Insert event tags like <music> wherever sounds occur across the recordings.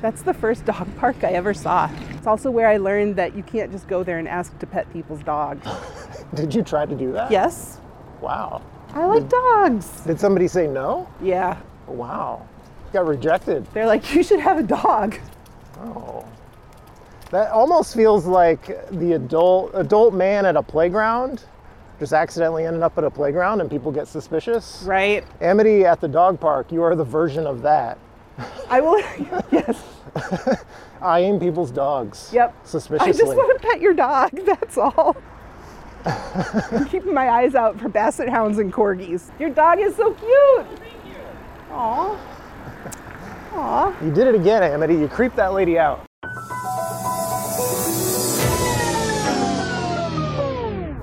That's the first dog <laughs> park I ever saw. It's also where I learned that you can't just go there and ask to pet people's dogs. <laughs> Did you try to do that? Yes, Wow. I like dogs. Did somebody say no? Yeah, Wow. Got rejected. they're like, you should have a dog. Oh. That almost feels like the adult adult man at a playground just accidentally ended up at a playground and people get suspicious. Right? Amity at the dog park, you are the version of that. I will. yes. I aim people's dogs. Yep. Suspiciously. I just want to pet your dog. That's all. I'm keeping my eyes out for basset hounds and corgis. Your dog is so cute. Oh, thank you. Aw. Aw. You did it again, Amity. You creeped that lady out.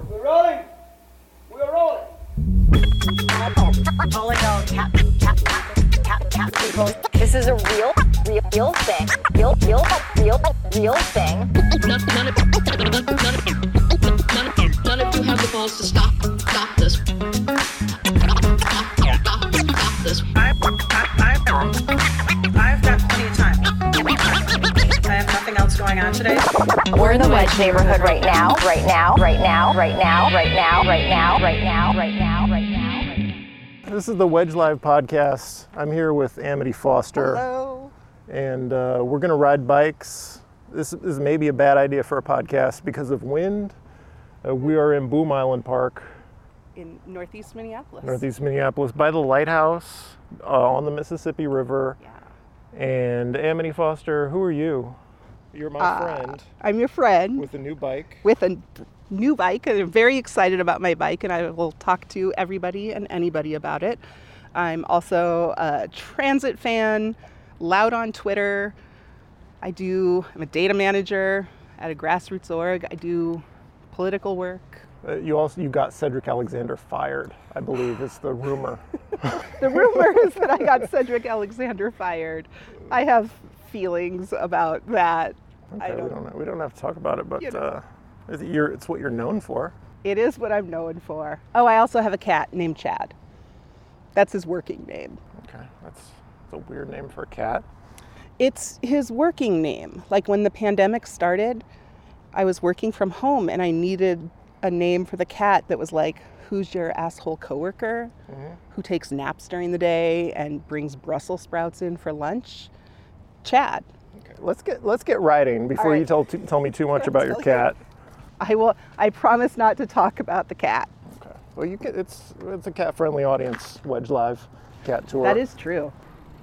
We're rolling. We're rolling. This is a real, real, real thing. Real, real, real, real thing. none, of, you have the balls to stop, stop this. Stop, stop, stop this. I've got plenty of time. I have nothing else going on today. We're in the wedge neighborhood right now, right now, right now, right now, right now, right now, right now, right now, right now. This is the Wedge Live podcast. I'm here with Amity Foster. Hello. and uh, we're going to ride bikes. This, is maybe a bad idea for a podcast because of wind. Uh, we are in Boom Island Park, In Northeast Minneapolis. Northeast Minneapolis, by the lighthouse uh, on the Mississippi River. Yeah. And Amity Foster, who are you? You're my Uh, friend I'm your friend with a new bike. with a new bike, and I'm very excited about my bike, and I will talk to everybody and anybody about it. I'm also a transit fan, loud on Twitter. I do. I'm a data manager at a grassroots org. I do political work. Uh, you also you got Cedric Alexander fired, I believe is the rumor. <laughs> The rumor is that I got Cedric Alexander fired. I have feelings about that. Okay, we don't. don't we don't have to talk about it, but You know. uh, it's, you're, it's what you're known for. It is what I'm known for. Oh, I also have a cat named Chad. That's his working name. Okay, that's, that's a weird name for a cat. It's his working name. Like when the pandemic started, I was working from home and I needed a name for the cat that was like, who's your asshole coworker who takes naps during the day and brings Brussels sprouts in for lunch? Chad. Okay, let's get let's get riding before you tell tell me too much about your <laughs> Tell you. cat. I will I promise not to talk about the cat. Okay. Well, you can, it's it's a cat friendly audience. Wedge Live, cat tour. That is true.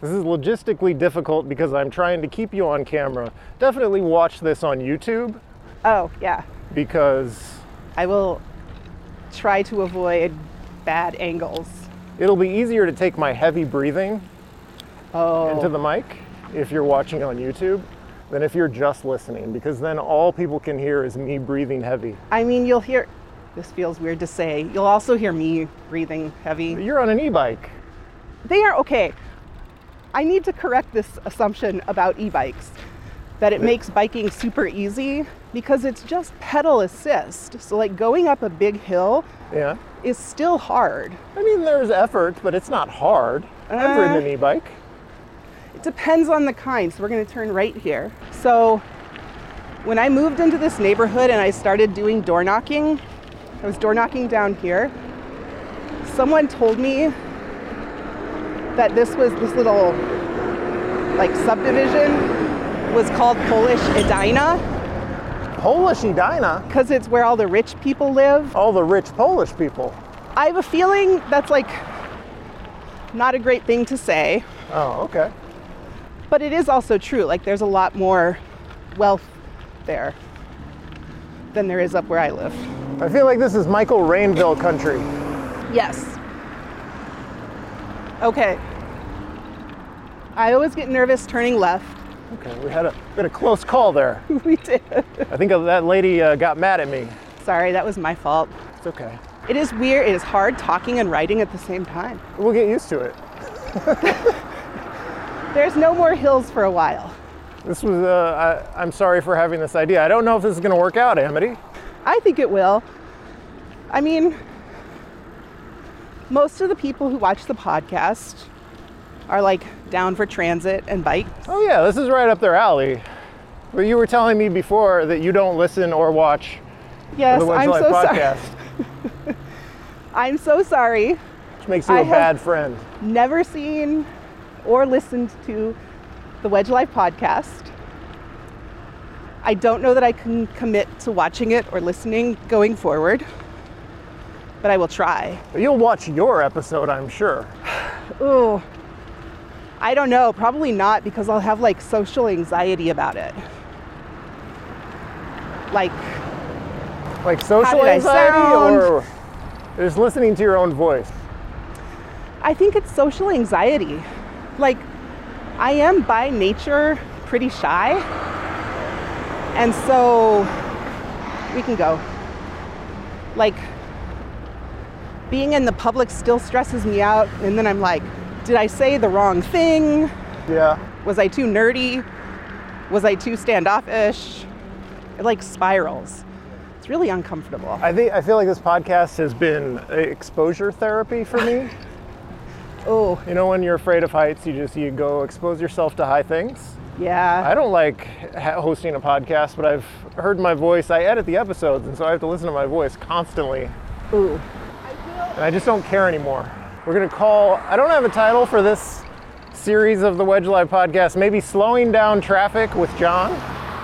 This is logistically difficult because I'm trying to keep you on camera. Definitely watch this on YouTube Oh, yeah. because I will try to avoid bad angles. it'll be easier to take my heavy breathing Oh. into the mic if you're watching on YouTube than if you're just listening because then all people can hear is me breathing heavy. I mean, you'll hear, this feels weird to say, you'll also hear me breathing heavy. You're on an e-bike. They are okay. I need to correct this assumption about e bikes that it makes biking super easy because it's just pedal assist. So, like going up a big hill Yeah. is still hard. I mean, there's effort, but it's not hard. I've ridden Uh, an e-bike. It depends on the kind. So we're going to turn right here. So when I moved into this neighborhood and I started doing door knocking, I was door knocking down here. Someone told me that this was this little like subdivision was called Polish Edina Polish Edina. because it's where all the rich people live. All the rich Polish people. I have a feeling that's like not a great thing to say. Oh, okay. But it is also true. Like there's a lot more wealth there than there is up where I live. I feel like this is Michael Rainville country. Yes. Okay. I always get nervous turning left. Okay, we had a bit of close call there. <laughs> we did. I think that lady uh, got mad at me. Sorry, that was my fault. It's okay. It is weird. It is hard talking and writing at the same time. We'll get used to it. <laughs> There's no more hills for a while. This was, uh, I, I'm sorry for having this idea. I don't know if this is going to work out, Amity. I think it will. I mean, most of the people who watch the podcast are like down for transit and bike. Oh yeah, this is right up their alley. But you were telling me before that you don't listen or watch Yes, the Wedge Live so sorry. podcast, <laughs> I'm so sorry. which makes you a I have- bad friend. Never seen or listened to the Wedge Live podcast. I don't know that I can commit to watching it or listening going forward, but I will try. You'll watch your episode, I'm sure. <sighs> Ooh. I don't know, probably not because I'll have like social anxiety about it. Like, Like social anxiety sound? or just listening to your own voice. I think it's social anxiety. Like, I am by nature pretty shy. And so, we can go. Like, being in the public still stresses me out. And then I'm like, did I say the wrong thing? Yeah. Was I too nerdy? Was I too standoffish? It like spirals. It's really uncomfortable. I think I feel like this podcast has been exposure therapy for me. <laughs> Oh, you know, when you're afraid of heights, you just you go expose yourself to high things. yeah. I don't like hosting a podcast, but I've heard my voice. I edit the episodes, and so I have to listen to my voice constantly, Ooh. and I just don't care anymore. We're gonna call. I don't have a title for this series of the Wedge Live podcast. Maybe slowing down traffic with John.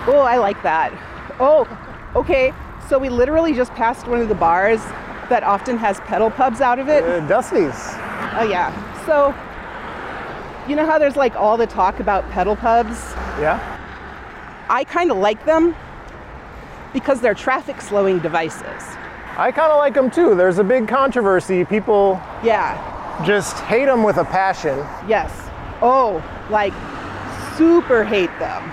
Oh, I like that. Oh, okay. So we literally just passed one of the bars that often has pedal pubs out of it. Uh, Dusty's. Oh, yeah. So, you know how there's like all the talk about pedal pubs? Yeah. I kind of like them because they're traffic slowing devices. I kind of like them too. There's a big controversy. People Yeah, just hate them with a passion. yes. Oh, like super hate them.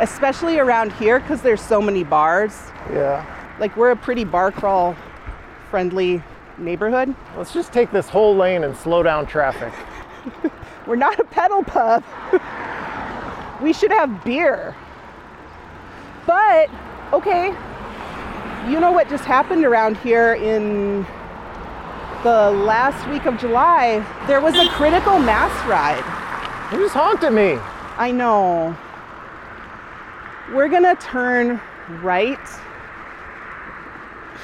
Especially around here because there's so many bars. Yeah. Like, we're a pretty bar crawl friendly neighborhood. Let's just take this whole lane and slow down traffic. <laughs> We're not a pedal pub. <laughs> we should have beer. But, okay, you know what just happened around here in the last week of July? There was a critical mass ride. You just honked at me. I know. We're gonna turn right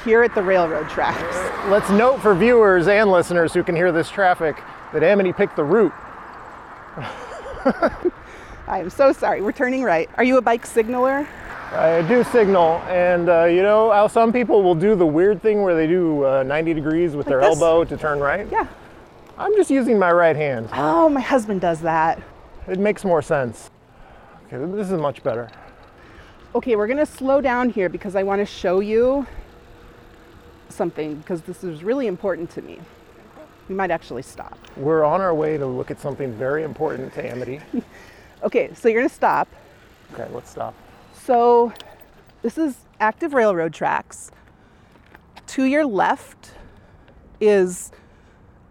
here at the railroad tracks. Let's note for viewers and listeners who can hear this traffic that Amity picked the route. I am so sorry. We're turning right. Are you a bike signaler? I do signal, and uh, you know how some people will do the weird thing where they do uh, 90 degrees with their this? elbow to turn right? Yeah. I'm just using my right hand. Oh, my husband does that. It makes more sense. Okay, this is much better. Okay, we're gonna slow down here because I want to show you something because this is really important to me. We might actually stop. We're on our way to look at something very important to Amity. <laughs> Okay, so you're gonna stop. Okay, let's stop. So this is active railroad tracks. To your left is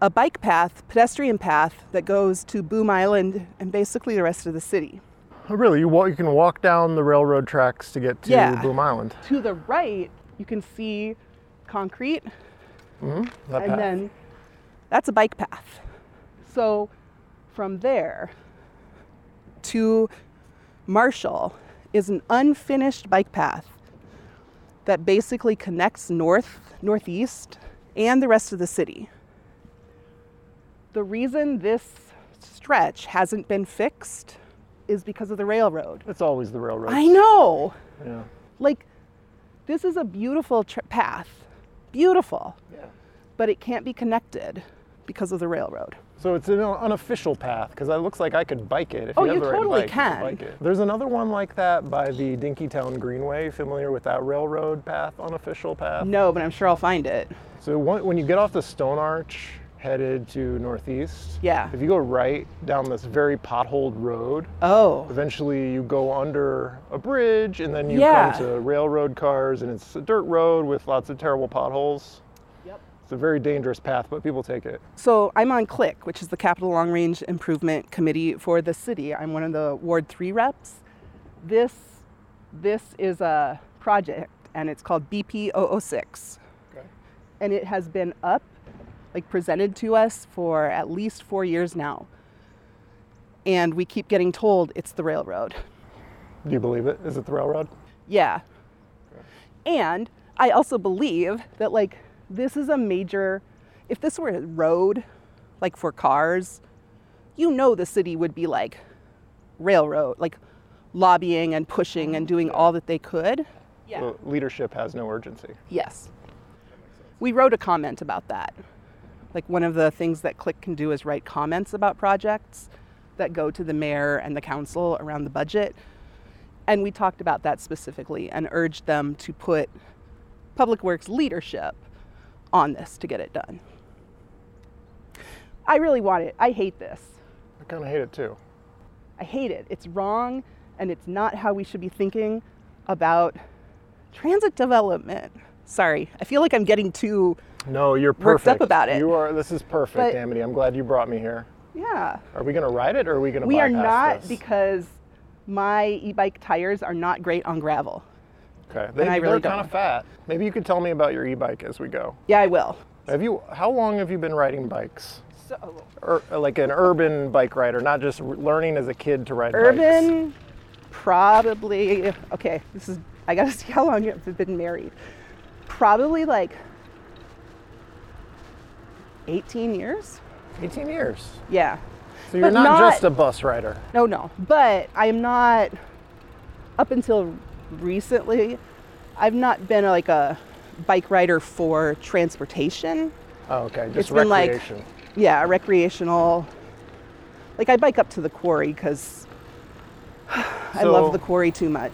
a bike path, pedestrian path that goes to Boom Island and basically the rest of the city. Oh, really? You, walk, you can walk down the railroad tracks to get to Yeah. Boom Island? To the right, you can see concrete mm-hmm. That and path. then that's a bike path. So from there to Marshall is an unfinished bike path that basically connects north, northeast, and the rest of the city. The reason this stretch hasn't been fixed is because of the railroad. It's always the railroad. I know. Yeah. Like, this is a beautiful tr- path. Beautiful. Yeah. But it can't be connected because of the railroad. So it's an unofficial path because it looks like I could bike it. If Oh, you, you totally bike, can. You bike it. There's another one like that by the Dinkytown Greenway. Familiar with that railroad path, unofficial path? No, but I'm sure I'll find it. So when you get off the Stone Arch, headed to northeast. Yeah. If you go right down this very potholed road, Oh. eventually you go under a bridge and then you Yeah. come to railroad cars and it's a dirt road with lots of terrible potholes. Yep. It's a very dangerous path, but people take it. So I'm on CLIC, which is the Capital Long Range Improvement Committee for the city. I'm one of the Ward 3 reps. This, this is a project and it's called BP006. Okay. and it has been up, like presented to us for at least four years now. and we keep getting told it's the railroad. Do you believe it? Is it the railroad? Yeah. And I also believe that like this is a major if this were a road like for cars, you know the city would be like railroad, like lobbying and pushing and doing all that they could. Yeah. Well, leadership has no urgency. Yes. We wrote a comment about that. Like one of the things that CLIC can do is write comments about projects that go to the mayor and the council around the budget. And we talked about that specifically and urged them to put Public Works leadership on this to get it done. I really want it. I hate this. I kind of hate it too. I hate it. It's wrong and it's not how we should be thinking about transit development. Sorry, I feel like I'm getting too, No, you're perfect. Worked up about it. You are. This is perfect, But- Amity. I'm glad you brought me here. yeah. Are we gonna ride it or are we gonna? We are not this? because my e bike tires are not great on gravel. Okay. They, I really are kind of fat. Maybe you could tell me about your e-bike as we go. Yeah, I will. Have you? How long have you been riding bikes? So, Or like an urban bike rider, not just learning as a kid to ride bikes. urban, probably, okay, this is, I gotta <laughs> see how long you've been married. Probably like 18 years? 18 years. Yeah. So you're not, not- just a bus rider. No, no. But I'm not, up until recently, I've not been like a bike rider for transportation. Oh, okay. Just It's been like- recreation. Yeah, recreational. Like I bike up to the quarry because <sighs> I So- love the quarry too much.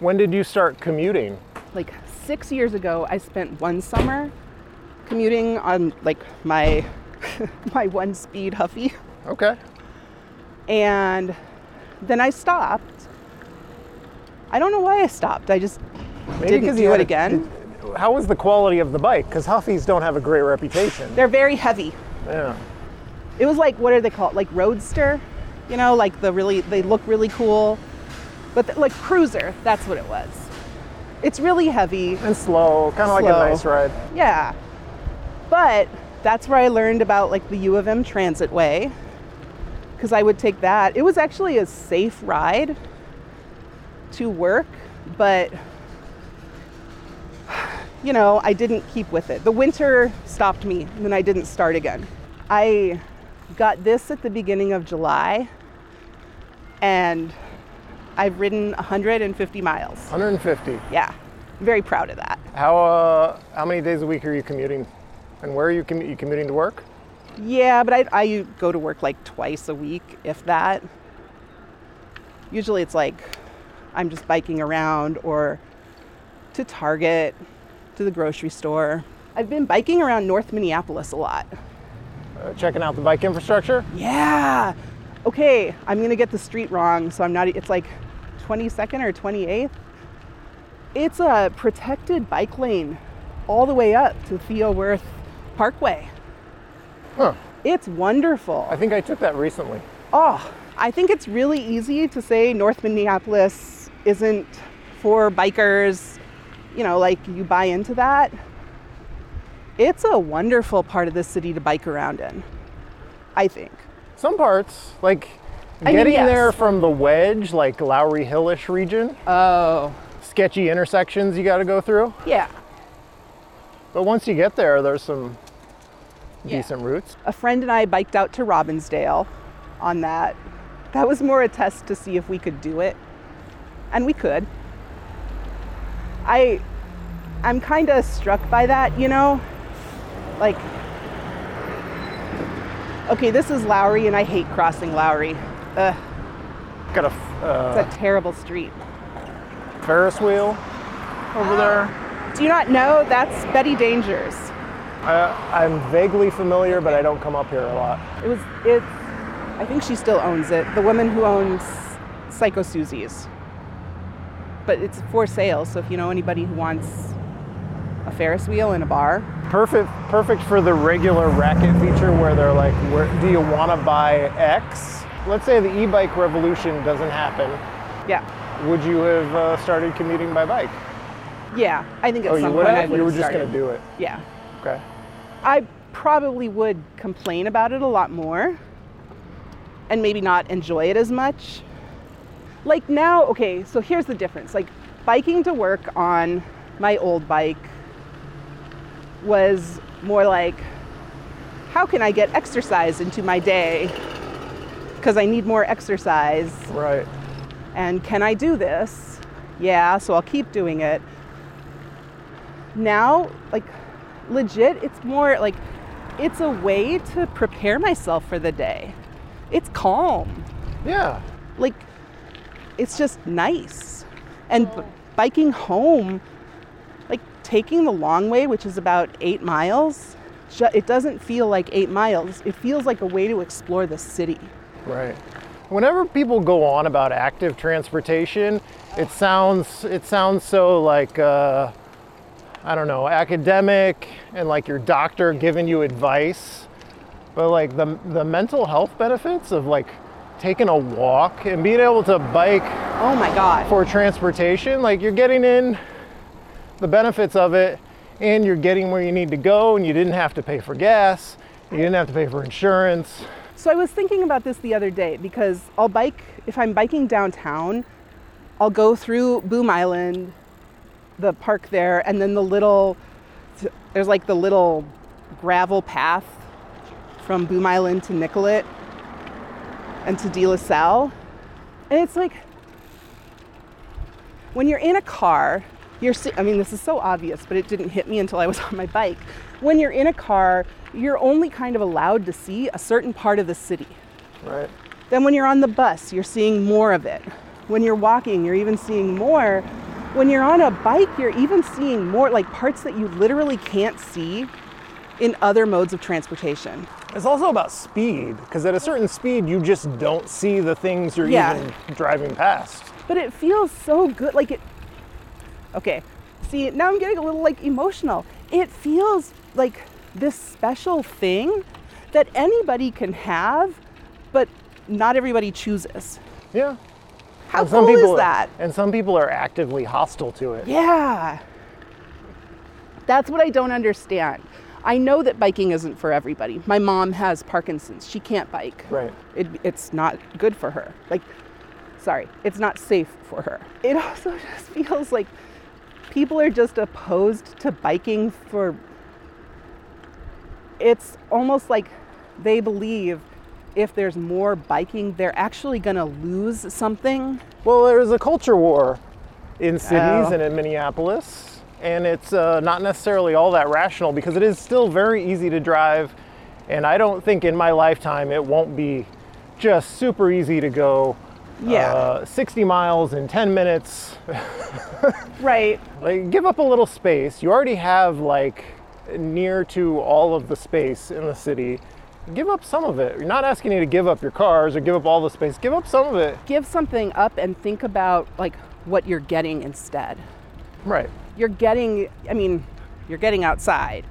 when did you start commuting? Like six years ago, I spent one summer commuting on like my <laughs> my one speed Huffy, Okay. and then I stopped. I don't know why I stopped. I just Maybe didn't do it a- again. How was the quality of the bike? Because Huffies don't have a great reputation. They're very heavy. Yeah. It was like what are they called? Like roadster, you know, like the really they look really cool, but th- like cruiser. That's what it was. It's really heavy. And slow, kind of like a nice ride. Yeah. But that's where I learned about like the U of M Transit Way. Because I would take that. It was actually a safe ride to work, but you know, I didn't keep with it. The winter stopped me, and then I didn't start again. I got this at the beginning of July, and I've ridden 150 miles. 150. Yeah, I'm very proud of that. How uh, how many days a week are you commuting? And where are you, commu- you commuting to work? Yeah, but I, I go to work like twice a week, if that. Usually it's like I'm just biking around or to Target, to the grocery store. I've been biking around North Minneapolis a lot. Uh, checking out the bike infrastructure? Yeah. Okay, I'm gonna get the street wrong, so I'm not. It's like 22nd or 28th. It's a protected bike lane all the way up to Theo Wirth Parkway. Huh. It's wonderful. I think I took that recently. Oh, I think it's really easy to say North Minneapolis isn't for bikers. You know, like you buy into that. It's a wonderful part of the city to bike around in, I think. Some parts, like I mean, getting yes. there from the wedge, like Lowry Hillish region, Oh, sketchy intersections you got to go through. yeah. But once you get there, there's some Yeah. decent routes. A friend and I biked out to Robbinsdale on that. That was more a test to see if we could do it. And we could. I I'm kind of struck by that, you know? Like Okay, this is Lowry and I hate crossing Lowry. Ugh, Got a uh, it's a terrible street. Ferris wheel over there. Do you not know that's Betty Danger's? I, I'm vaguely familiar, but I don't come up here a lot. It was it's I think she still owns it. The woman who owns Psycho Suzi's. But it's for sale, so if you know anybody who wants a Ferris wheel in a bar, Perfect, perfect for the regular racket feature where they're like, where, do you want to buy X? Let's say the e-bike revolution doesn't happen. yeah. Would you have uh, started commuting by bike? Yeah, I think at Oh, some you point I would You were just going to do it. Yeah. Okay. I probably would complain about it a lot more. and maybe not enjoy it as much. Like now, okay, so here's the difference. Like biking to work on my old bike was more like how can I get exercise into my day? Because I need more exercise. Right. And can I do this? Yeah, so I'll keep doing it. Now, like, legit, it's more like it's a way to prepare myself for the day. It's calm. Yeah. Like, it's just nice. And b- biking home, like taking the long way, which is about eight miles, ju- it doesn't feel like eight miles. It feels like a way to explore the city. Right. Whenever people go on about active transportation, it sounds it sounds so like uh, I don't know academic and like your doctor giving you advice, but like the the mental health benefits of like taking a walk and being able to bike Oh my God. for transportation, like you're getting in the benefits of it and you're getting where you need to go and you didn't have to pay for gas, you didn't have to pay for insurance. So I was thinking about this the other day because I'll bike, if I'm biking downtown, I'll go through Boom Island, the park there, and then the little, there's like the little gravel path from Boom Island to Nicollet and to De La Salle. And it's like, when you're in a car, you're, I mean, this is so obvious, but it didn't hit me until I was <laughs> on my bike. When you're in a car, you're only kind of allowed to see a certain part of the city. Right. Then when you're on the bus, you're seeing more of it. When you're walking, you're even seeing more. When you're on a bike, you're even seeing more, like parts that you literally can't see in other modes of transportation. It's also about speed, because at a certain speed, you just don't see the things you're Yeah. even driving past. But it feels so good. Like it. Okay. See, now I'm getting a little like emotional. It feels like this special thing that anybody can have, but not everybody chooses. Yeah. How some cool people is that? And some people are actively hostile to it. Yeah. That's what I don't understand. I know that biking isn't for everybody. My mom has Parkinson's. She can't bike. Right. It, it's not good for her. Like, sorry, it's not safe for her. It also <laughs> just feels like people are just opposed to biking for. It's almost like they believe if there's more biking, they're actually going to lose something. Well, there's a culture war in cities Oh. and in Minneapolis, and it's uh, not necessarily all that rational because it is still very easy to drive. And I don't think in my lifetime it won't be just super easy to go Yeah. uh, 60 miles in 10 minutes. <laughs> Right. Like, give up a little space. You already have like near to all of the space in the city. Give up some of it. You're not asking you to give up your cars or give up all the space. Give up some of it. give something up and think about like what you're getting instead. Right. You're getting I mean, you're getting outside.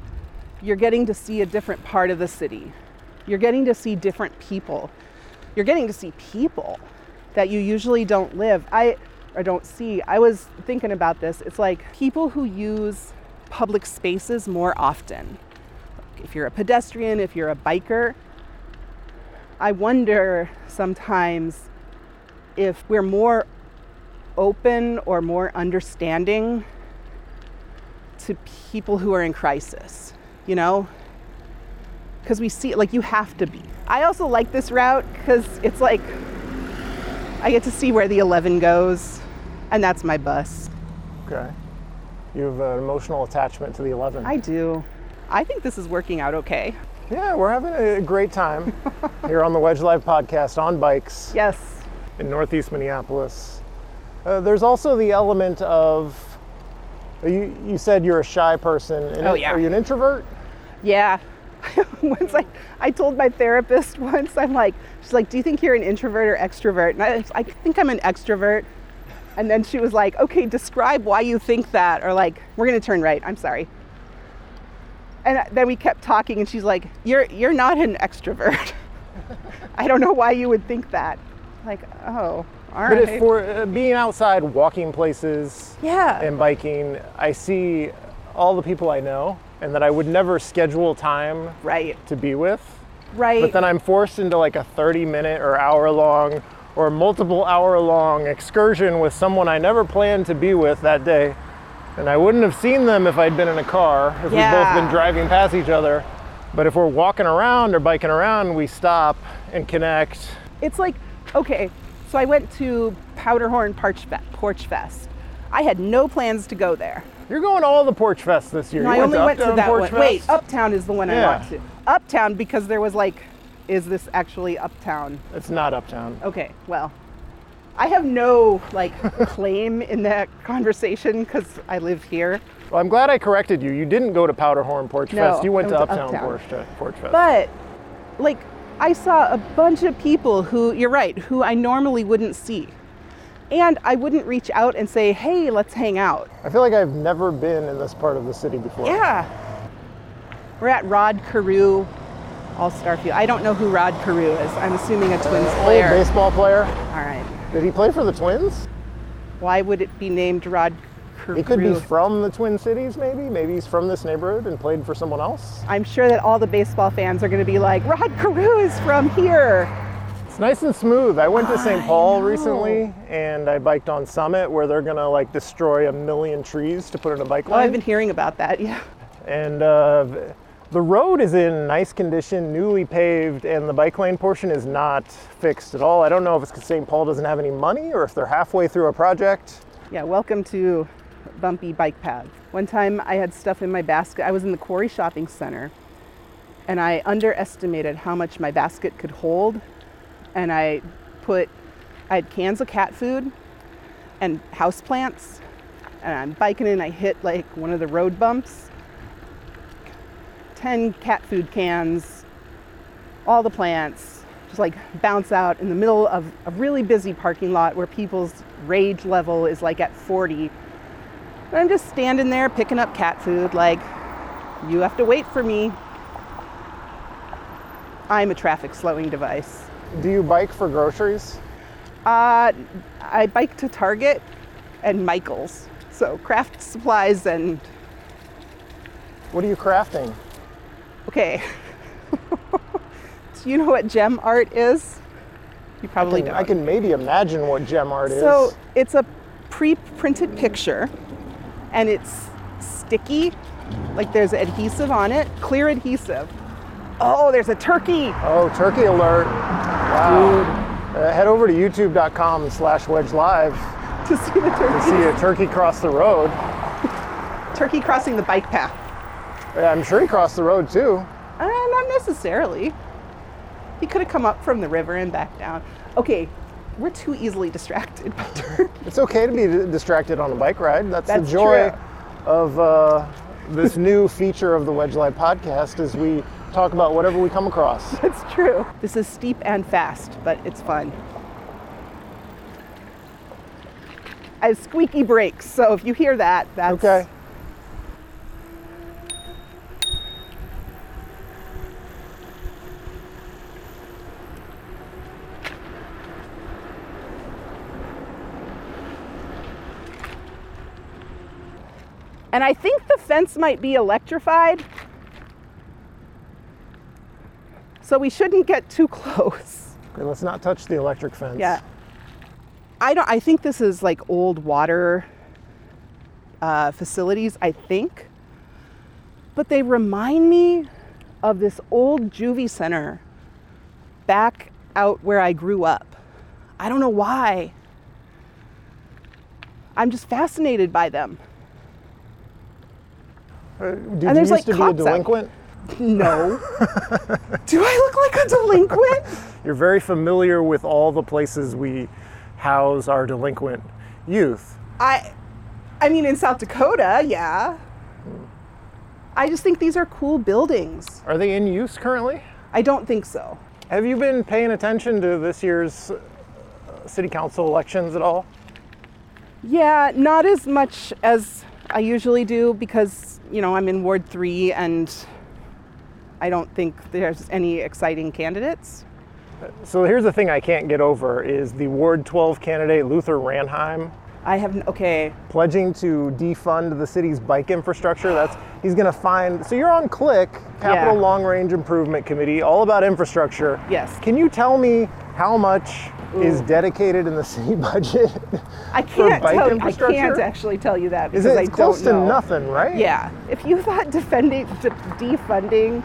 You're getting to see a different part of the city. You're getting to see different people. You're getting to see people that you usually don't live. I or don't see. I was thinking about this. It's like people who use public spaces more often. If you're a pedestrian, if you're a biker, I wonder sometimes if we're more open or more understanding to people who are in crisis, you know? Because we see, like, you have to be. I also like this route because it's like I get to see where the 11 goes, and that's my bus. Okay. You have an emotional attachment to the 11. I do. I think this is working out okay. yeah, we're having a great time <laughs> here on the Wedge Live podcast on bikes Yes. in Northeast Minneapolis. Uh, there's also the element of you, you said you're a shy person. and Oh, yeah. Are you an introvert? Yeah. <laughs> once I, I told my therapist <laughs> once, I'm like, she's like, do you think you're an introvert or extrovert? And I, I think I'm an extrovert. And then she was like, okay, describe why you think that. Or like, we're going to turn right. I'm sorry. And then we kept talking and she's like, you're, you're not an extrovert. <laughs> I don't know why you would think that. Like, oh, all But right. for uh, being outside, walking places, yeah. and biking, I see all the people I know and that I would never schedule time right. to be with. Right. But then I'm forced into like a 30 minute or hour long or multiple hour long excursion with someone I never planned to be with that day. And I wouldn't have seen them if I'd been in a car, if we'd both been driving past each other. But if we're walking around or biking around, we stop and connect. It's like, okay, so I went to Powderhorn Porch, Fest. I had no plans to go there. You're going to all the Porch Fest this year. No, I only to went to that Porch one. Wait, Uptown is the one I Yeah. want to. Uptown because there was like, is this actually Uptown? It's not Uptown. Okay, well, I have no like <laughs> claim in that conversation because I live here. Well, I'm glad I corrected you. You didn't go to Powderhorn Porch No, Fest. You went went to Uptown, Uptown. Porch, Porch Fest. But like, I saw a bunch of people who, you're right, who I normally wouldn't see. And I wouldn't reach out and say, hey, let's hang out. I feel like I've never been in this part of the city before. Yeah. We're at Rod Carew All Star Field. I don't know who Rod Carew is. I'm assuming a Twins Old player. baseball player. All right. Did he play for the Twins? Why would it be named Rod Carew? He could be from the Twin Cities, maybe. Maybe he's from this neighborhood and played for someone else. I'm sure that all the baseball fans are going to be like, Rod Carew is from here. It's nice and smooth. I went to St. Paul recently and I biked on Summit where they're gonna like destroy a million trees to put in a bike Oh, lane. I've been hearing about that. <laughs> Yeah. and uh, the road is in nice condition, newly paved, and the bike lane portion is not fixed at all. I don't know if it's because St. Paul doesn't have any money or if they're halfway through a project. Yeah, welcome to bumpy bike path. One time I had stuff in my basket. I was in the Quarry Shopping Center and I underestimated how much my basket could hold. And I put, I had cans of cat food and house plants. And I'm biking and I hit like one of the road bumps. 10 cat food cans, all the plants just like bounce out in the middle of a really busy parking lot where people's rage level is like at 40. And I'm just standing there picking up cat food, like, you have to wait for me. I'm a traffic slowing device. Do you bike for groceries? Uh, I bike to Target and Michael's. So craft supplies and, What are you crafting? Okay. Do <laughs> you know what gem art is? You probably I can, don't. I can maybe imagine what gem art is. So it's a pre-printed picture, and it's sticky, like there's adhesive on it, clear adhesive. Oh, there's a turkey. Oh, turkey alert. Wow. Uh, head over to youtube.com slash wedge live <laughs> To see the turkey. to see a turkey cross the road. Turkey crossing the bike path. Yeah, I'm sure he crossed the road too. Uh, not necessarily. He could have come up from the river and back down. Okay, we're too easily distracted. <laughs> It's okay to be distracted on a bike ride. That's, That's the joy true. of uh, this new feature of the Wedge Live podcast is we talk about whatever we come across. <laughs> It's true. This is steep and fast, but it's fun. I have squeaky brakes, so if you hear that, that's Okay. And I think the fence might be electrified. So we shouldn't get too <laughs> close. Okay, let's not touch the electric fence. Yeah. I don't I think this is like old water uh, facilities, I think. But they remind me of this old juvie center back out where I grew up. I don't know why. I'm just fascinated by them. Uh, Did And you used like, to be a out. delinquent? No. <laughs> Do I look like a delinquent? You're very familiar with all the places we house our delinquent youth. I I mean in South Dakota, yeah. I just think these are cool buildings. Are they in use currently? I don't think so. Have you been paying attention to this year's uh, city council elections at all? Yeah, not as much as I usually do because, you know, I'm in Ward 3 and I don't think there's any exciting candidates. So here's the thing I can't get over is the Ward 12 candidate Luther Ranheim I have okay. pledging to defund the city's bike infrastructure. That's he's going to find. So you're on CLIC, Capital Yeah. Long Range Improvement Committee, all about infrastructure. Yes. Can you tell me how much is dedicated in the <laughs> city budget? I <laughs> can't tell. I can't actually tell you that Is because it I close to know. nothing, right? Yeah. If you thought defending, de- defunding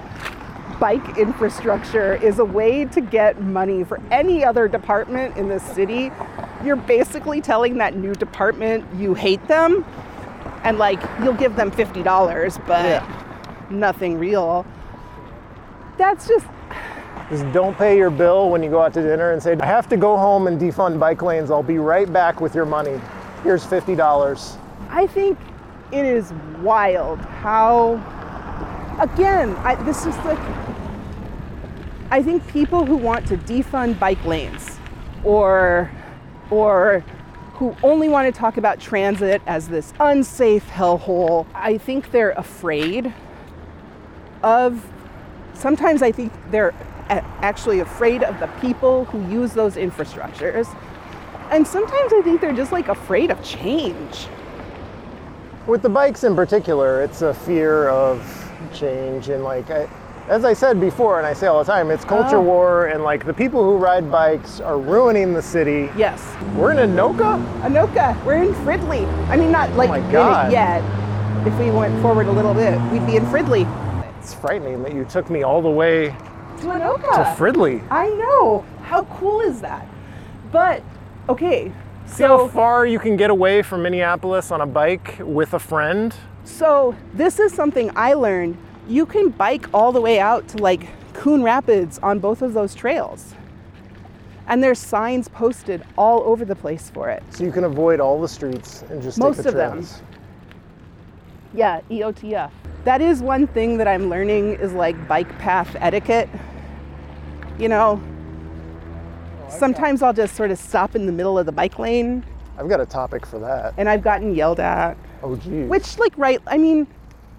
bike infrastructure is a way to get money for any other department in the city, you're basically telling that new department you hate them and like you'll give them $50, but Yeah. nothing real. That's just Just don't pay your bill when you go out to dinner and say, I have to go home and defund bike lanes. I'll be right back with your money. Here's $50. I think it is wild how, again, I, this is like, I think people who want to defund bike lanes or, or who only want to talk about transit as this unsafe hellhole, I think they're afraid of, sometimes I think they're actually afraid of the people who use those infrastructures. And sometimes I think they're just like afraid of change. With the bikes in particular, it's a fear of change and like I, as I said before, and I say all the time, it's culture Oh. war, and like the people who ride bikes are ruining the city. Yes. We're in Anoka. Anoka, we're in Fridley. I mean, not like oh my in it yet. If we went forward a little bit, we'd be in Fridley. It's frightening that you took me all the way To Anoka. to Fridley. I know. How cool is that? But, okay. See how So, far you can get away from Minneapolis on a bike with a friend? so this is something I learned. You can bike all the way out to like Coon Rapids on both of those trails. And there's signs posted all over the place for it. So you can avoid all the streets and just Most take the trails. Most of them. trails. Yeah, EOTF. That is one thing that I'm learning is like bike path etiquette. You know, oh, sometimes I'll just sort of stop in the middle of the bike lane I've got a topic for that. and I've gotten yelled at. Oh geez. Which, like, right, I mean,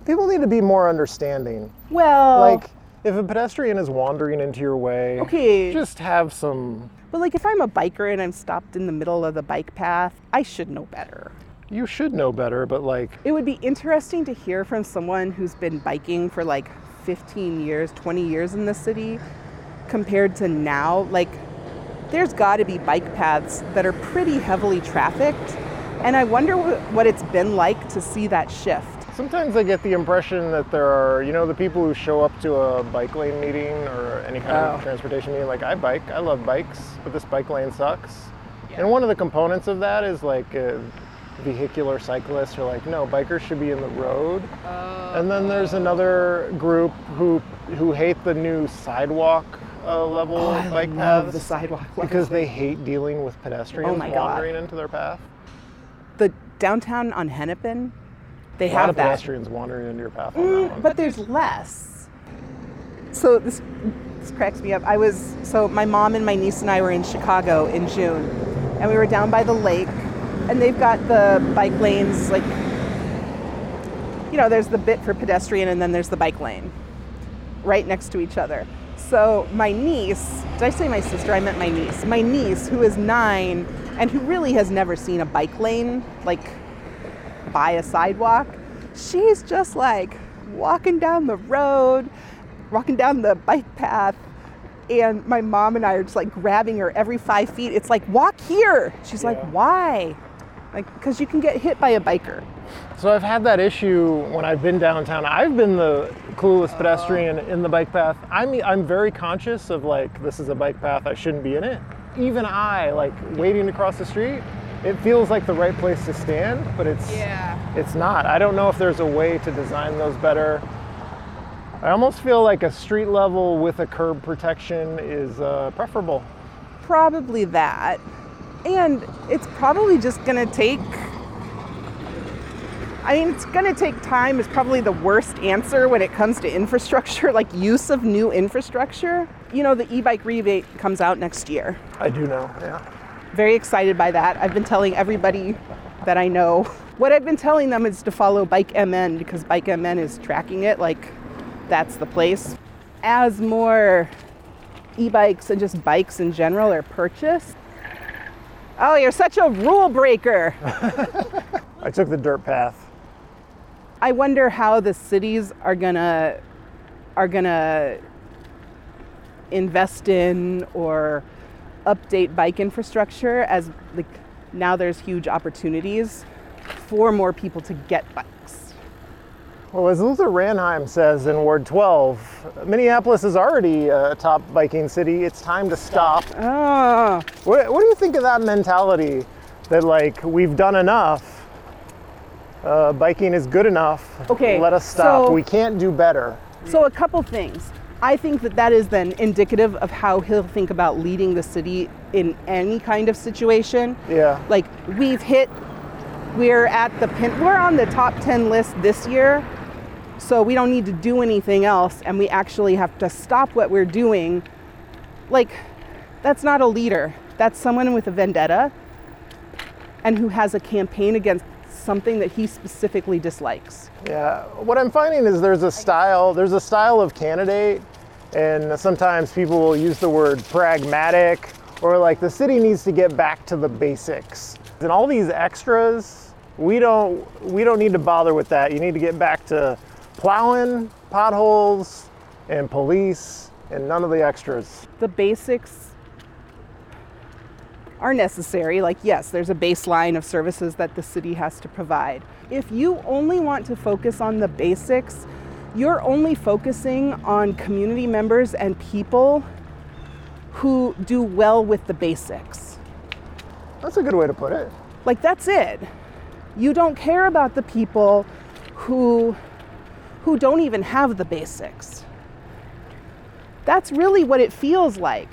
people need to be more understanding. well, Like if a pedestrian is wandering into your way, Okay. just have some but like if I'm a biker and I'm stopped in the middle of the bike path, I should know better. You should know better, but like It would be interesting to hear from someone who's been biking for like 15 years, 20 years in the city compared to now. Like, there's got to be bike paths that are pretty heavily trafficked. And I wonder what, it's been like to see that shift. Sometimes I get the impression that there are, you know, the people who show up to a bike lane meeting or any kind Oh. of transportation meeting, like, I bike, I love bikes, but this bike lane sucks. And one of the components of that is like uh, vehicular cyclists are like, no, bikers should be in the road. And then there's another group who who hate the new sidewalk uh, level Oh, bike love paths the sidewalk because they hate dealing with pedestrians Oh my God. wandering into their path. The downtown on Hennepin, they A lot have of that. pedestrians wandering into your path on that Mm, one. but there's less. So this this cracks me up. I was so my mom and my niece and I were in Chicago in June, and we were down by the lake, and they've got the bike lanes like you know, there's the bit for pedestrian and then there's the bike lane right next to each other. So my niece, did I say my sister? I meant my niece. My niece, who is nine and who really has never seen a bike lane, like by a sidewalk, she's just like walking down the road, walking down the bike path. And my mom and I are just like grabbing her every five feet. It's like, walk here. She's like, why? Like, because you can get hit by a biker. So I've had that issue when I've been downtown. I've been the clueless pedestrian in the bike path. I'm I'm very conscious of like this is a bike path. I shouldn't be in it. Even I like waiting to cross the street. It feels like the right place to stand, but it's yeah. it's not. I don't know if there's a way to design those better. I almost feel like a street level with a curb protection is uh, preferable. probably that. And it's probably just going to take I mean, it's going to take time is probably the worst answer when it comes to infrastructure, <laughs> like use of new infrastructure. You know, the e-bike rebate comes out next year. I do know. Yeah. Very excited by that. I've been telling everybody that I know. <laughs> What I've been telling them is to follow Bike MN because Bike MN is tracking it like that's the place. As more e-bikes and just bikes in general are purchased, Oh, you're such a rule breaker. <laughs> I took the dirt path. I wonder how the cities are gonna are gonna invest in or update bike infrastructure as like now there's huge opportunities for more people to get bikes. Well, as Luther Ranheim says in Ward 12, Minneapolis is already a top biking city. It's time to stop. Oh, What, what do you think of that mentality that, like, we've done enough? Uh, biking is good enough. Okay, Let us stop. so- we can't do better. So, a couple things. I think that that is then indicative of how he'll think about leading the city in any kind of situation. Yeah. Like, we've hit, we're at the pin, we're on the top 10 list this year, so we don't need to do anything else, and we actually have to stop what we're doing. Like, that's not a leader. That's someone with a vendetta and who has a campaign against something that he specifically dislikes. Yeah, what I'm finding is there's a style, there's a style of candidate, and sometimes people will use the word pragmatic or like the city needs to get back to the basics. And all these extras, we don't we don't need to bother with that. You need to get back to plowing, potholes, and police, and none of the extras. the basics are necessary. Like, yes, there's a baseline of services that the city has to provide. If you only want to focus on the basics, you're only focusing on community members and people who do well with the basics. That's a good way to put it. Like, that's it. You don't care about the people who, who don't even have the basics. That's really what it feels like.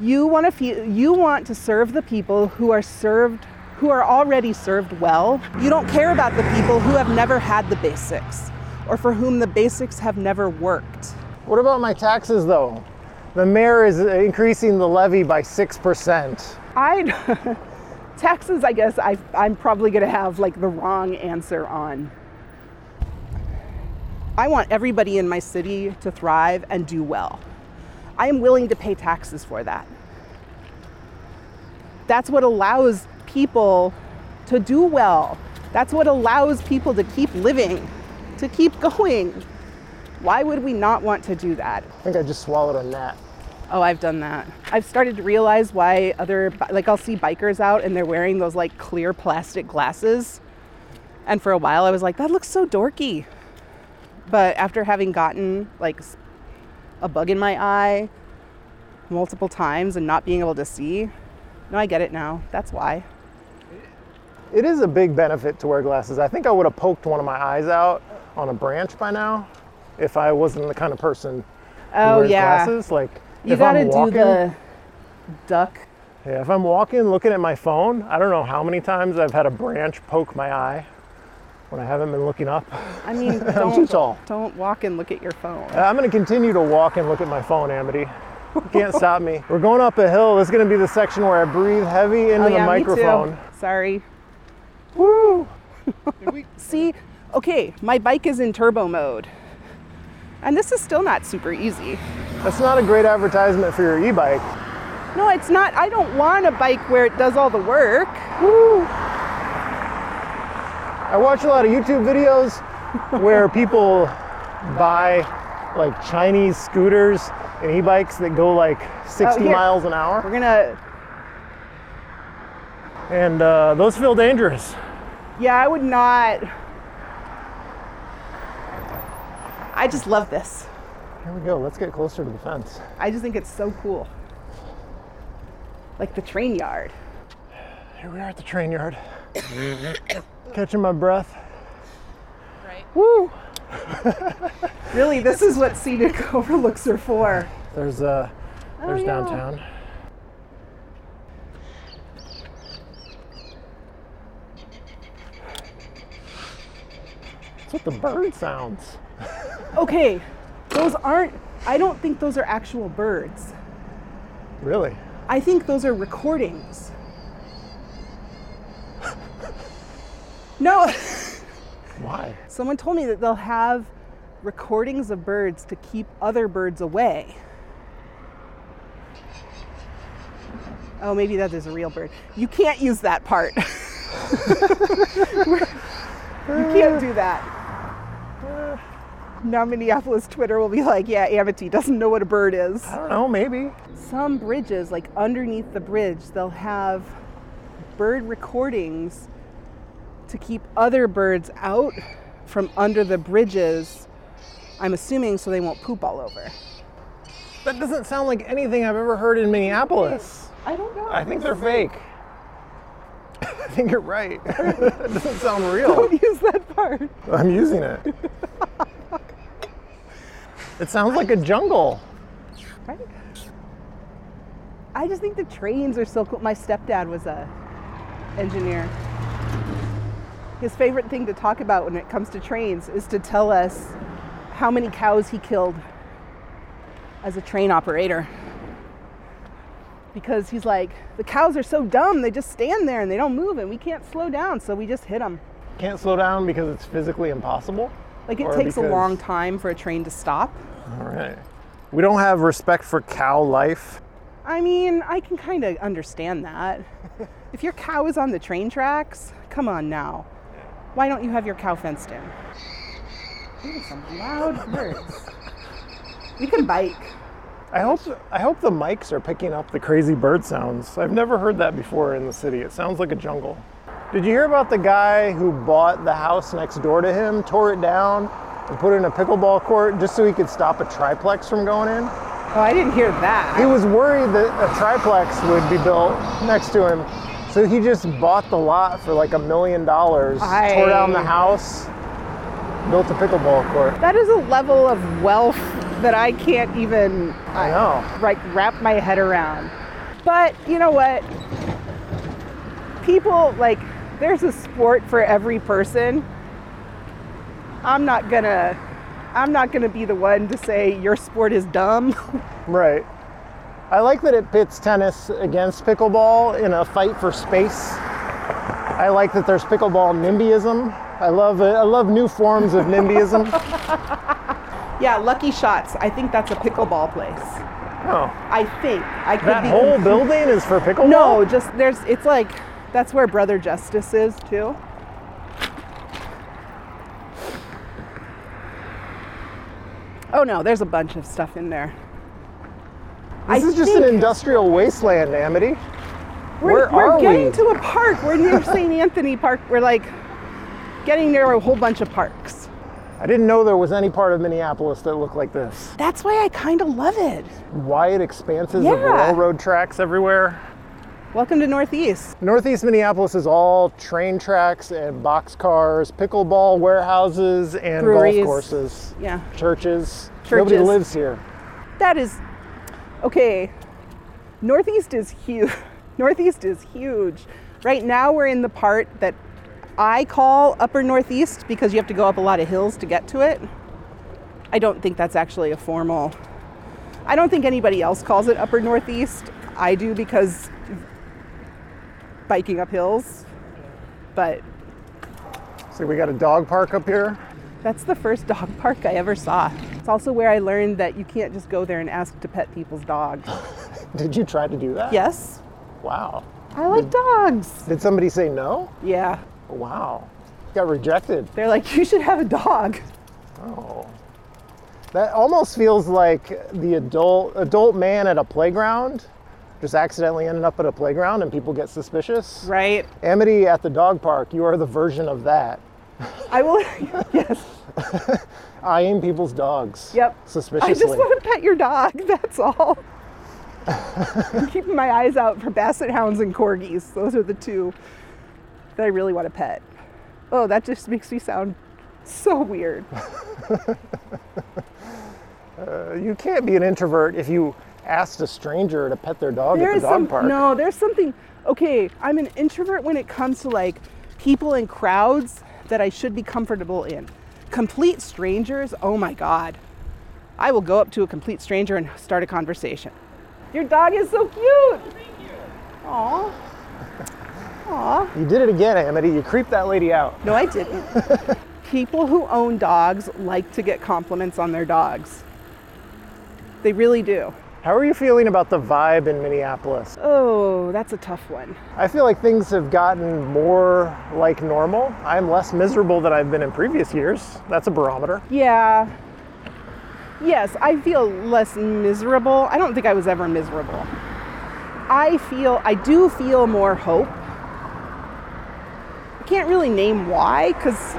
You want to feel, you want to serve the people who are served who are already served well. You don't care about the people who have never had the basics or for whom the basics have never worked. What about my taxes though? The mayor is increasing the levy by 6%. I <laughs> taxes, I guess I, I'm probably going to have like the wrong answer on. I want everybody in my city to thrive and do well. I am willing to pay taxes for that. That's what allows people to do well. That's what allows people to keep living, to keep going. Why would we not want to do that? I think I just swallowed a gnat. Oh, I've done that. I've started to realize why other, like, I'll see bikers out and they're wearing those like clear plastic glasses. And for a while I was like, that looks so dorky. But after having gotten like a bug in my eye multiple times and not being able to see, no, I get it now. That's why. It is a big benefit to wear glasses. I think I would have poked one of my eyes out on a branch by now if I wasn't the kind of person who Oh, wears yeah. glasses. Like You if gotta I'm do the duck. yeah, if I'm walking looking at my phone, I don't know how many times I've had a branch poke my eye when I haven't been looking up. I mean, <laughs> I'm too tall. don't, don't walk and look at your phone. Uh, I'm going to continue to walk and look at my phone, Amity. You can't stop me. We're going up a hill. This is going to be the section where I breathe heavy oh, into oh, the yeah, microphone. Me too. Sorry. Woo! <laughs> See, okay, my bike is in turbo mode. And this is still not super easy. That's not a great advertisement for your e-bike. No, it's not. I don't want a bike where it does all the work. I watch a lot of YouTube videos <laughs> where people buy like Chinese scooters and e-bikes that go like 60 Oh, miles an hour. We're gonna, and uh, those feel dangerous. yeah, I would not. I just love this. Here we go. Let's get closer to the fence. I just think it's so cool. Like the train yard. Here we are at the train yard. <coughs> Catching my breath. Right. Woo! <laughs> really, this is what scenic <laughs> overlooks are for. There's uh, there's yeah. downtown. That's what the bird sounds. <laughs> Okay, those aren't, I don't think those are actual birds. Really? I think those are recordings. No, Why? someone told me that they'll have recordings of birds to keep other birds away. Oh, maybe that is a real bird. You can't use that part. <laughs> you can't do that. Now Minneapolis Twitter will be like, yeah, Amity doesn't know what a bird is. I don't know, maybe. Some bridges, like underneath the bridge, they'll have bird recordings to keep other birds out from under the bridges. I'm assuming so they won't poop all over. That doesn't sound like anything I've ever heard in Minneapolis. I don't know. I think they're fake. <laughs> I think you're right. <laughs> that doesn't sound real. Don't use that part. I'm using it. <laughs> It sounds like a jungle. Right? I just think the trains are so cool. My stepdad was a engineer. His favorite thing to talk about when it comes to trains is to tell us how many cows he killed as a train operator. Because he's like, the cows are so dumb, they just stand there and they don't move and we can't slow down, so we just hit them. Can't slow down because it's physically impossible. Like it Or takes a long time for a train to stop. All right. We don't have respect for cow life. I mean, I can kind of understand that. <laughs> if your cow is on the train tracks, come on now. Why don't you have your cow fenced in? These are some loud birds. We can bike. I hope I hope the mics are picking up the crazy bird sounds. I've never heard that before in the city. It sounds like a jungle. Did you hear about the guy who bought the house next door to him, tore it down, and put in a pickleball court just so he could stop a triplex from going in? Oh, I didn't hear that. He was worried that a triplex would be built next to him. So he just bought the lot for like a million dollars, tore down the house, built a pickleball court. that is a level of wealth that I can't even I know. Uh, like wrap my head around. But you know what? People like there's a sport for every person. I'm not gonna I'm not gonna be the one to say your sport is dumb. <laughs> Right. I like that it pits tennis against pickleball in a fight for space. I like that there's pickleball NIMBYism. I love it. I love new forms of NIMBYism. <laughs> yeah, Lucky Shots. I think that's a pickleball place. Oh, I think I could that be whole compl- building is for pickleball? No, just there's it's like that's where Brother Justice is too. Oh no, there's a bunch of stuff in there. This I is just an industrial wasteland, Amity. we're, where we're are getting we? to a park. We're near <laughs> St. Anthony Park. We're like getting near a whole bunch of parks. I didn't know there was any part of Minneapolis that looked like this. That's why I kind of love it. Wide expanses of Yeah. railroad tracks everywhere. Welcome to Northeast. Northeast Minneapolis is all train tracks and boxcars, pickleball warehouses, and Breweries. golf courses, Yeah. churches. Nobody lives here. That is okay. Northeast is huge. <laughs> Northeast is huge. Right now we're in the part that I call upper northeast because you have to go up a lot of hills to get to it. I don't think that's actually a formal. I don't think anybody else calls it upper northeast. I do because biking up hills. But So we got a dog park up here. that's the first <laughs> dog park I ever saw. It's also where I learned that you can't just go there and ask to pet people's dogs. <laughs> Did you try to do that? Yes, Wow. I like dogs. Did somebody say no? Yeah. Wow. Got rejected. They're like, you should have a dog. Oh. That almost feels like the adult adult man at a playground just accidentally ended up at a playground and people get suspicious. Right? Amity at the dog park, you are the version of that. I will. <laughs> yes. Eyeing people's dogs. Yep. Suspiciously. I just want to pet your dog. <laughs> That's all. I'm keeping my eyes out for basset hounds and corgis. Those are the two that I really want to pet. Oh, that just makes me sound so weird. <laughs> Uh, you can't be an introvert if you asked a stranger to pet their dog at the dog some park. no. There's something. Okay, I'm an introvert when it comes to like people in crowds that I should be comfortable in. Complete strangers. Oh my god. I will go up to a complete stranger and start a conversation. Your dog is so cute. Thank you. Aw. Aw. You did it again, Amity. You creeped that lady out. No, I didn't. <laughs> People who own dogs like to get compliments on their dogs. They really do. How are you feeling about the vibe in Minneapolis? Oh, that's a tough one. I feel like things have gotten more like normal. I'm less miserable than I've been in previous years. That's a barometer. Yeah. Yes, I feel less miserable. I don't think I was ever miserable. I feel, I do feel more hope. I can't really name why, because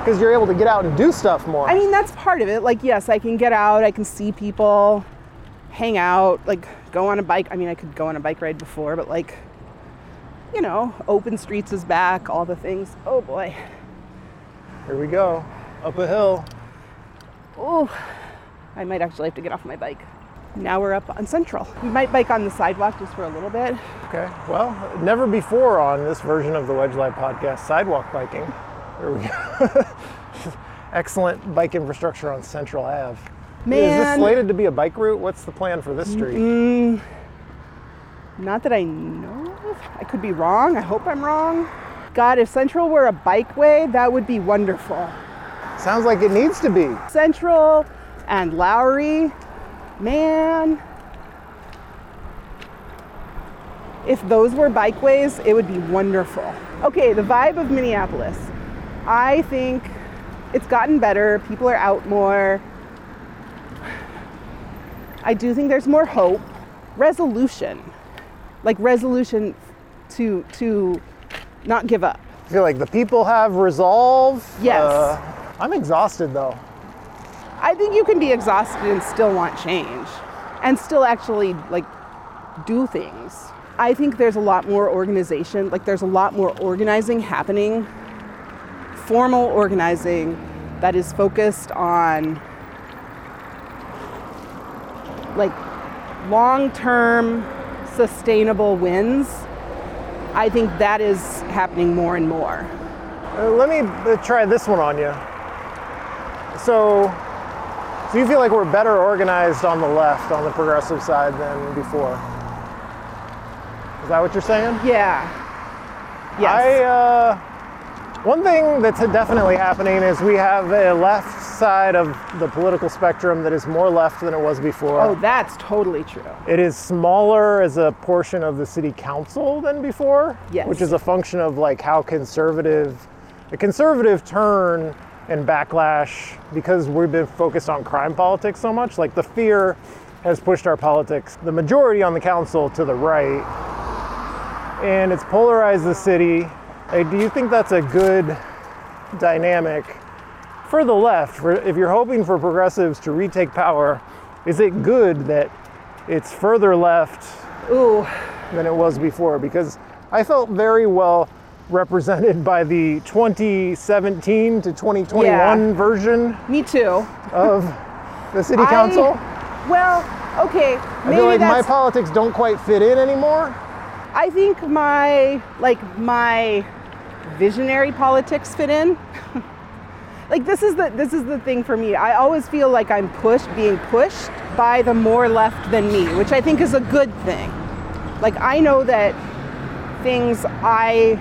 Because you're able to get out and do stuff more. I mean, that's part of it. Like, yes, I can get out, I can see people, hang out, like, go on a bike. I mean, I could go on a bike ride before, but, like, you know, open streets is back, all the things. Oh boy. Here we go. Up a hill. Oh, I might actually have to get off my bike. Now we're up on Central. We might bike on the sidewalk just for a little bit. Okay. Well, never before on this version of the Wedge Live podcast, sidewalk biking. There we go. <laughs> Excellent bike infrastructure on Central Ave. Is this slated to be a bike route? What's the plan for this street? Mm, not that I know of. I could be wrong. I hope I'm wrong. God, if Central were a bikeway, that would be wonderful. Sounds like it needs to be. Central and Lowry, man. If those were bikeways, it would be wonderful. Okay, the vibe of Minneapolis. I think it's gotten better. People are out more. I do think there's more hope. Resolution. Like resolution to to not give up. I feel like the people have resolve. Yes. Uh, I'm exhausted though. I think you can be exhausted and still want change and still actually like do things. I think there's a lot more organization, like there's a lot more organizing happening, formal organizing that is focused on like long-term sustainable wins. I think that is happening more and more. Uh, let me uh, try this one on you. So, so you feel like we're better organized on the left, on the progressive side than before? Is that what you're saying? Yeah. Yes. I, uh, one thing that's definitely happening is we have a left side of the political spectrum that is more left than it was before. oh, that's totally true. It is smaller as a portion of the city council than before, Yes. which is a function of like how conservative, a conservative turn and backlash because we've been focused on crime politics so much. Like the fear has pushed our politics, the majority on the council to the right, and it's polarized the city. Uh, do you think that's a good dynamic for the left? For if you're hoping for progressives to retake power, is it good that it's further left Ooh, than it was before? Because I felt very well represented by the 2017 to 2021 Yeah. version me too. of the city I- council. Well, okay, I maybe feel like my politics don't quite fit in anymore. I think my like my visionary politics fit in. <laughs> like this is the this is the thing for me. I always feel like I'm pushed, being pushed by the more left than me, which I think is a good thing. Like I know that things I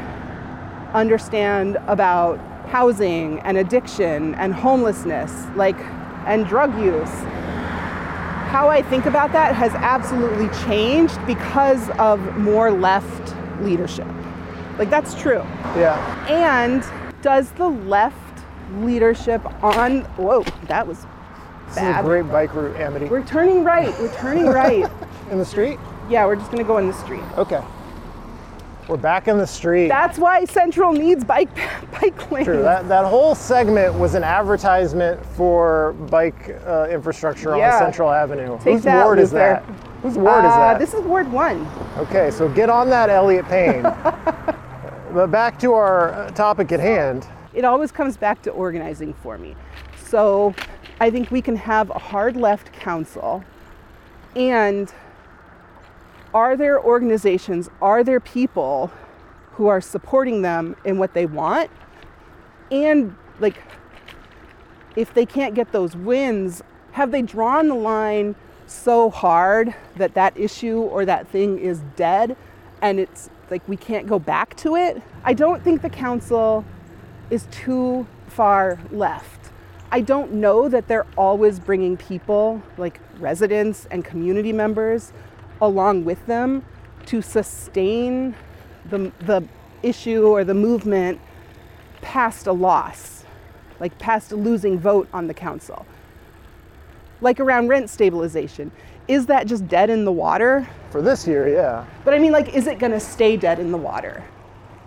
understand about housing and addiction and homelessness, like and drug use. How I think about that has absolutely changed because of more left leadership. Like that's true. Yeah. And does the left leadership on whoa, that was This is a bad. great bike route, Amity. We're turning right. We're turning right. <laughs> in the street? yeah, we're just gonna go in the street. Okay. We're back in the street. That's why Central needs bike <laughs> bike lanes. True. That, that whole segment was an advertisement for bike uh, infrastructure Yeah. on Central Avenue. Take Whose that, ward is that? Whose ward is Uh, that? This is Ward One. Okay, so get on that, Elliott Payne. <laughs> but back to our topic at hand. it always comes back to organizing for me. So I think we can have a hard left council. And are there organizations, are there people who are supporting them in what they want? And like, if they can't get those wins, have they drawn the line so hard that that issue or that thing is dead and it's like we can't go back to it? I don't think the council is too far left. I don't know that they're always bringing people like residents and community members along with them to sustain the, the issue or the movement past a loss, like past a losing vote on the council. Like around rent stabilization. Is that just dead in the water? For this year, yeah. But I mean, like, is it gonna stay dead in the water?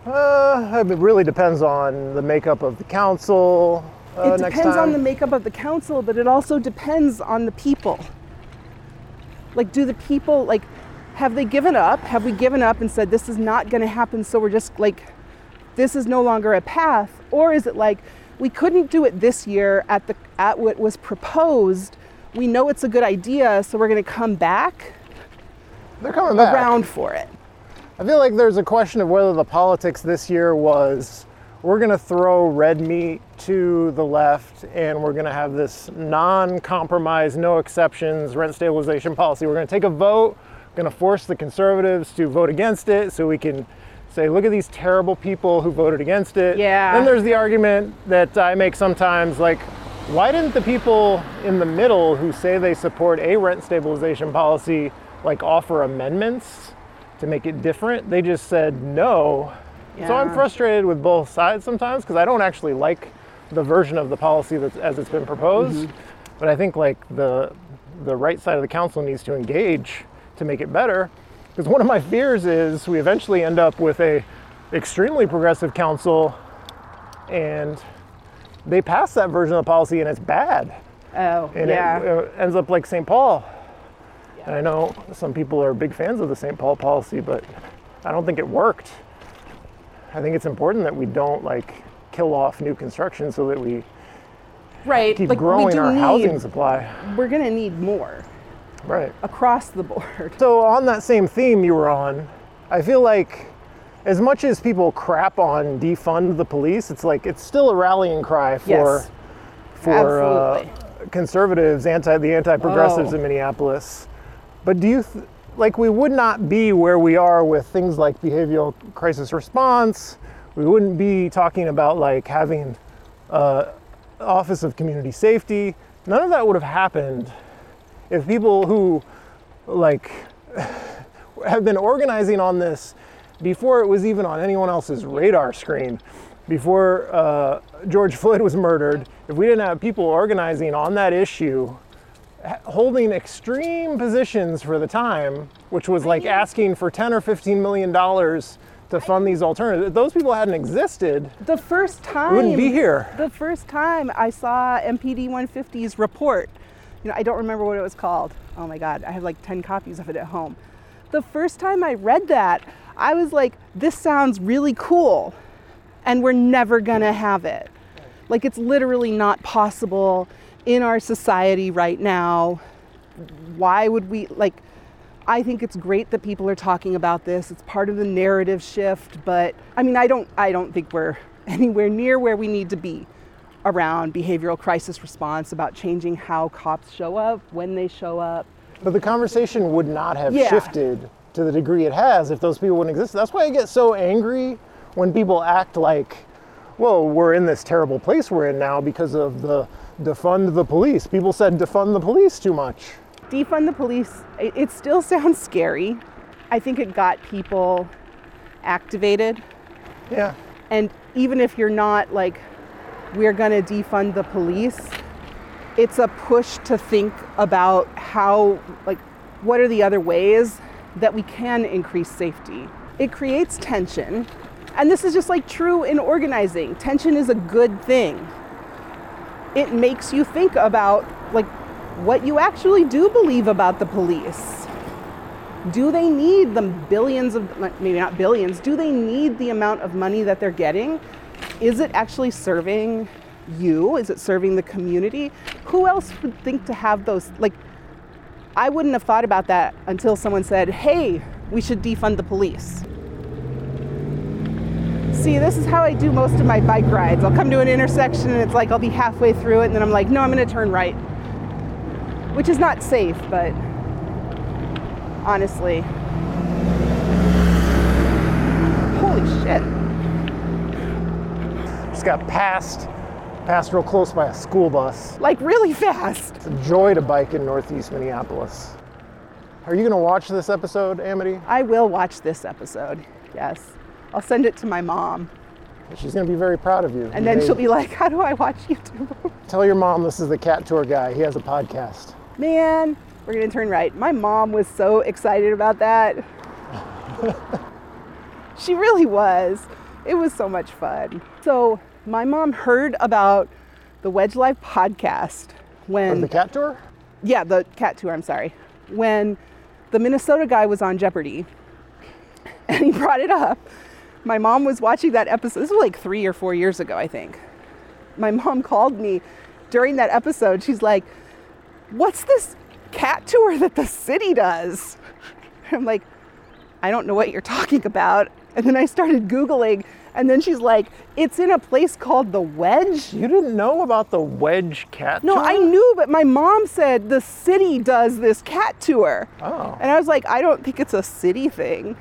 Uh, it really depends on the makeup of the council. Uh, it depends on the makeup of the council, but it also depends on the people. Like, do the people, like, have they given up? Have we given up and said, this is not gonna happen, so we're just like, this is no longer a path? Or is it like, we couldn't do it this year at, the, at what was proposed? We know it's a good idea, so we're gonna come back They're coming back. around for it. I feel like there's a question of whether the politics this year was we're going to throw red meat to the left and we're going to have this non compromise, no exceptions rent stabilization policy. We're going to take a vote, going to force the conservatives to vote against it so we can say, look at these terrible people who voted against it. Yeah. Then there's the argument that I make sometimes like, why didn't the people in the middle who say they support a rent stabilization policy like offer amendments to make it different? They just said no. So I'm frustrated with both sides sometimes because I don't actually like the version of the policy that's as it's been proposed. But I think like the the right side of the council needs to engage to make it better. Because one of my fears is we eventually end up with a extremely progressive council and they pass that version of the policy and it's bad Oh, and yeah. it uh, ends up like St. Paul. And I know some people are big fans of the St. Paul policy, but I don't think it worked. I think it's important that we don't like kill off new construction so that we right. keep like, growing our need, housing supply. We're gonna need more Right. across the board. So on that same theme you were on, I feel like as much as people crap on defund the police, it's like it's still a rallying cry for Yes. for uh, conservatives, anti the anti-progressives Oh. in Minneapolis. But do you like we would not be where we are with things like behavioral crisis response? We wouldn't be talking about like having uh, Office of Community Safety. None of that would have happened if people who like <laughs> have been organizing on this before it was even on anyone else's radar screen, before uh, George Floyd was murdered, if we didn't have people organizing on that issue, holding extreme positions for the time, which was like asking for 10 or 15 million dollars to fund these alternatives, if those people hadn't existed, The first time wouldn't be here. The first time I saw MPD 150's report, you know, I don't remember what it was called. Oh my God, I have like 10 copies of it at home. The first time I read that, I was like, this sounds really cool, and we're never gonna have it. Like, it's literally not possible in our society right now. Why would we, like, I think it's great that people are talking about this. It's part of the narrative shift, but I mean, I don't I don't think we're <laughs> anywhere near where we need to be around behavioral crisis response about changing how cops show up, when they show up. But the conversation would not have Yeah. shifted to the degree it has if those people wouldn't exist. That's why I get so angry when people act like, well, we're in this terrible place we're in now because of the defund the police. People said defund the police too much. Defund the police, it, still <laughs> sounds scary. I think it got people activated Yeah. And even if you're not like, we're going to defund the police, it's a push to think about how, like, what are the other ways that we can increase safety? It creates tension. And this is just like true in organizing. Tension is a good thing. It makes you think about like what you actually do believe about the police. Do they need the billions of maybe not billions do they need the amount of money that they're getting? Is it actually serving you? Is it serving the community? Who else would think to have those like i wouldn't have thought about that until someone said hey we should defund the police see this is how i do most of my bike rides i'll come to an intersection and it's like i'll be halfway through it and then i'm like no i'm going to turn right which is not safe but honestly. Holy shit. Just got passed Passed real close by a school bus. like really fast. It's a joy to bike in Northeast Minneapolis. Are you gonna watch this episode, Amity? I will watch this episode. Yes. I'll send it to my mom. She's gonna be very proud of you. And then she'll be like, How do I watch YouTube? <laughs> Tell your mom this is the cat tour guy. He has a podcast. Man, we're going to turn right. My mom was so excited about that. <laughs> she really was. It was so much fun. So, my mom heard about the Wedge Live podcast when. the cat tour? yeah, the cat tour, I'm sorry. When the Minnesota guy was on Jeopardy <laughs> and he brought it up, my mom was watching that episode. This was like three or four years ago, I think. My mom called me during that episode. She's like, What's this cat tour that the city does? <laughs> I'm like, I don't know what you're talking about. And then I started Googling, and then she's like, It's in a place called The Wedge. You didn't know about the Wedge cat No, tour? I knew, but my mom said the city does this cat tour. Oh, And I was like, I don't think it's a city thing.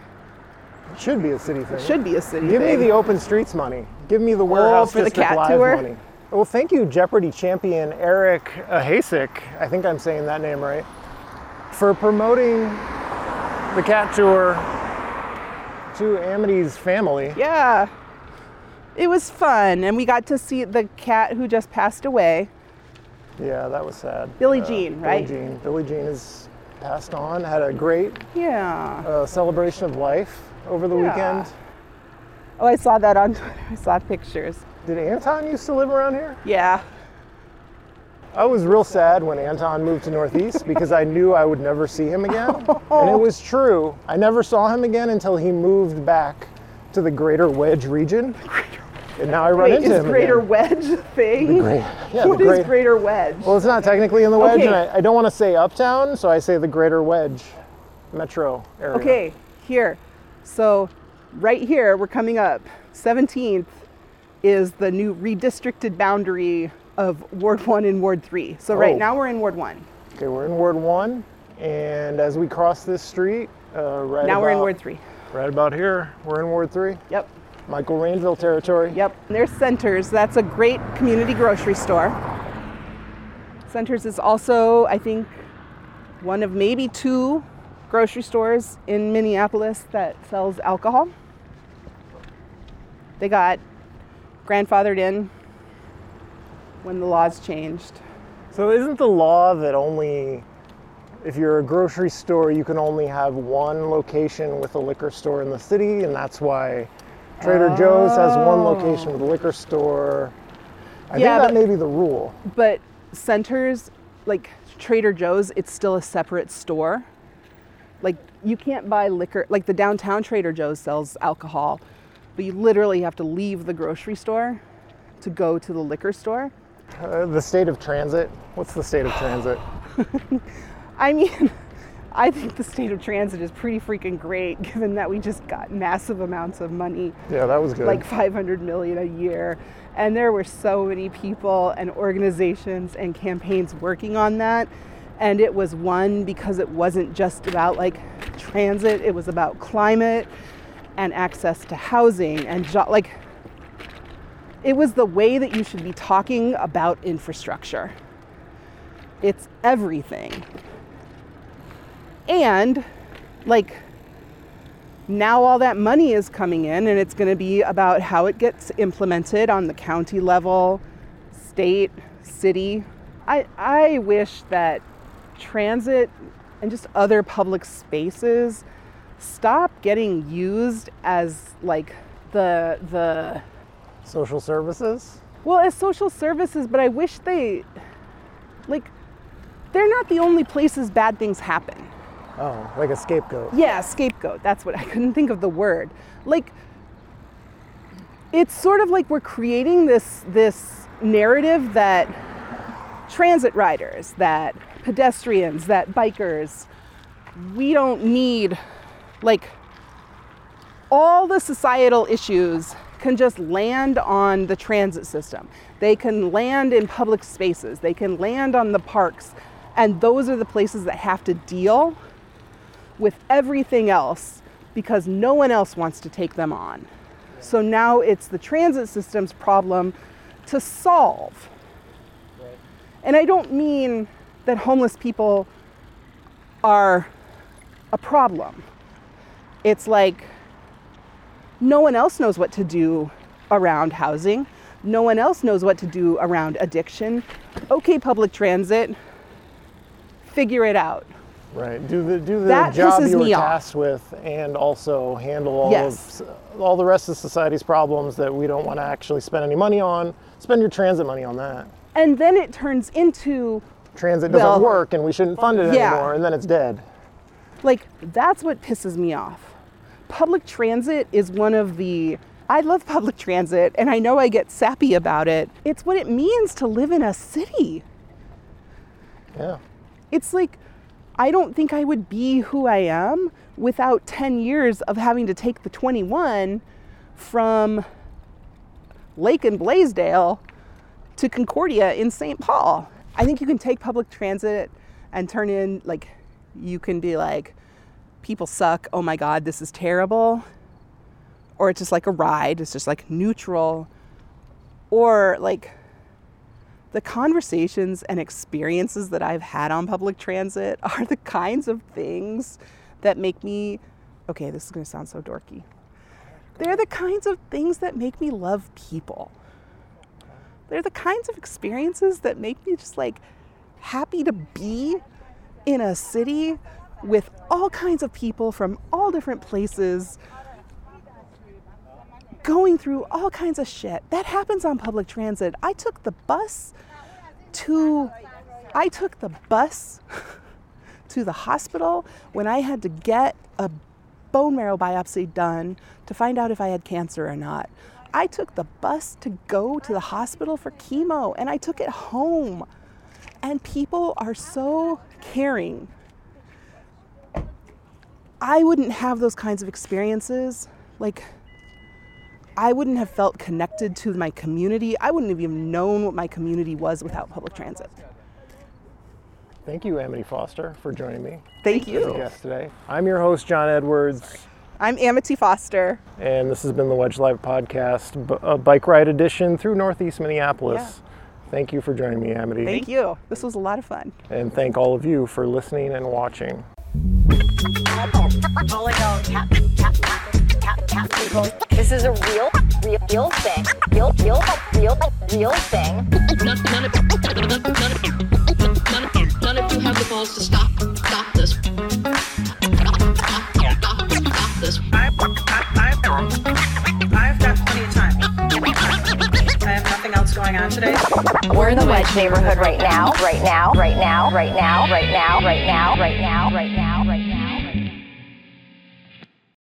Should be a city thing. It should be a city Give me the open streets money. Give me the warehouse for the cat live tour? money. Well, thank you, Jeopardy champion Eric Hasek. I think I'm saying that name right. For promoting the cat tour to Amity's family. yeah. It was fun. And we got to see the cat who just passed away. Yeah, that was sad. Billie Jean, right? Billie Jean. Billie Jean is passed on. Had a great Yeah. uh, celebration of life over the Yeah. weekend. Oh, I saw that on <laughs> Twitter. I saw pictures. Did Anton used to live around here? Yeah. I was real sad when Anton moved to Northeast because I knew I would never see him again. And it <laughs> was true. I never saw him again until he moved back to the greater Wedge region. And now I run Wait, into is him Greater again. Wedge thing? Great, yeah, <laughs> What the is Greater Wedge? Well, it's not technically in the Wedge, Okay. and I, I don't want to say uptown, so I say the greater Wedge metro area. Okay, here. So, right here, we're coming up. 17th is the new redistricted boundary of Ward 1 and Ward 3. So, right Oh. now we're in Ward 1. Okay, we're in Ward 1, and as we cross this street, uh, right Now we're in Ward 3. Right about here, we're in Ward 3. Yep. Michael Rainville territory. Yep. There's Sentyrz. That's a great community grocery store. Sentyrz is also, I think, one of maybe two grocery stores in Minneapolis that sells alcohol. They got grandfathered in when the laws changed. So isn't the law that only if you're a grocery store you can only have one location with a liquor store in the city and that's why Trader Joe's has one location with a liquor store. I Yeah, think that but- may be the rule. But Sentyrz, like Trader Joe's, it's still a separate store. Like you can't buy liquor, like the downtown Trader Joe's sells alcohol, but you literally have to leave the grocery store to go to the liquor store. Uh, the state of transit. What's the state of transit? <laughs> I mean, <laughs> I think the state of transit is pretty freaking great <laughs> given that we just got massive amounts of money Yeah, that was good. like 500 million a year and there were so many people and organizations and campaigns working on that and it was one because it wasn't just about like transit it was about climate and access to housing and jo- like it was the way that you should be talking about infrastructure. It's everything. And like now all that money is coming in and it's going to be about how it gets implemented on the county level state city. I i wish that transit and just other public spaces stop getting used as like the the Social services? well as social services but i wish they like they're not the only places bad things happen Oh, like a scapegoat. yeah, scapegoat. That's what I couldn't think of the word. Like it's sort of like we're creating this this narrative that transit riders, that pedestrians, that bikers, we don't need like all the societal issues can just land on the transit system. They can land in public spaces. They can land on the parks. And those are the places that have to deal with everything else because no one else wants to take them on. So now it's the transit system's problem to solve. And I don't mean that homeless people are a problem. It's like no one else knows what to do around housing. No one else knows what to do around addiction. Okay, public transit, figure it out. Right. Do the do the That job you were me off. tasked with, and also handle all Yes. of all the rest of society's problems that we don't want to actually spend any money on. Spend your transit money on that. And then it turns into Transit doesn't Well, work, and we shouldn't fund it yeah. anymore, and then it's dead. Like, that's what pisses me off. Public transit is one of the. I love public transit, and I know I get sappy about it. It's what it means to live in a city. Yeah. It's like, I don't think I would be who I am without 10 years of having to take the 21 from Lake and Blaisdell to Concordia in St. Paul. I think you can take public transit and turn in, like, you can be like, people suck, oh my God, this is terrible. Or it's just like a ride, it's just like neutral. Or like, the conversations and experiences that I've had on public transit <laughs> are the kinds of things that make me, okay, this is gonna sound so dorky. They're the kinds of things that make me love people. They're the kinds of experiences that make me just like happy to be in a city with all kinds of people from all different places going through all kinds of shit. That happens on public transit. I took the bus to I took the bus <laughs> to the hospital when I had to get a bone marrow biopsy done to find out if I had cancer or not. I took the bus to go to the hospital for chemo and I took it home. And people are so caring. I wouldn't have those kinds of experiences. Like, I wouldn't have felt connected to my community. I wouldn't have even known what my community was without public transit. Thank you, Amity Foster, for joining me Thank as a you. guest today. I'm your host, John Edwards, I'm Amity Foster. and this has been the Wedge Live Podcast, b- a bike ride edition through Northeast Minneapolis. Thank you for joining me, Amity. Thank you. This was a lot of fun. And thank all of you for listening and watching. This is a real, real, real thing. Real, real, real, real thing. None, none, of, none, of, none, of, none, of, you have the balls to stop, stop I've got plenty of time. I have nothing else going on today. We're in the Wedge neighborhood right now. Right now. Right now. Right now. Right now. Right now. Right now. Right now. Right now.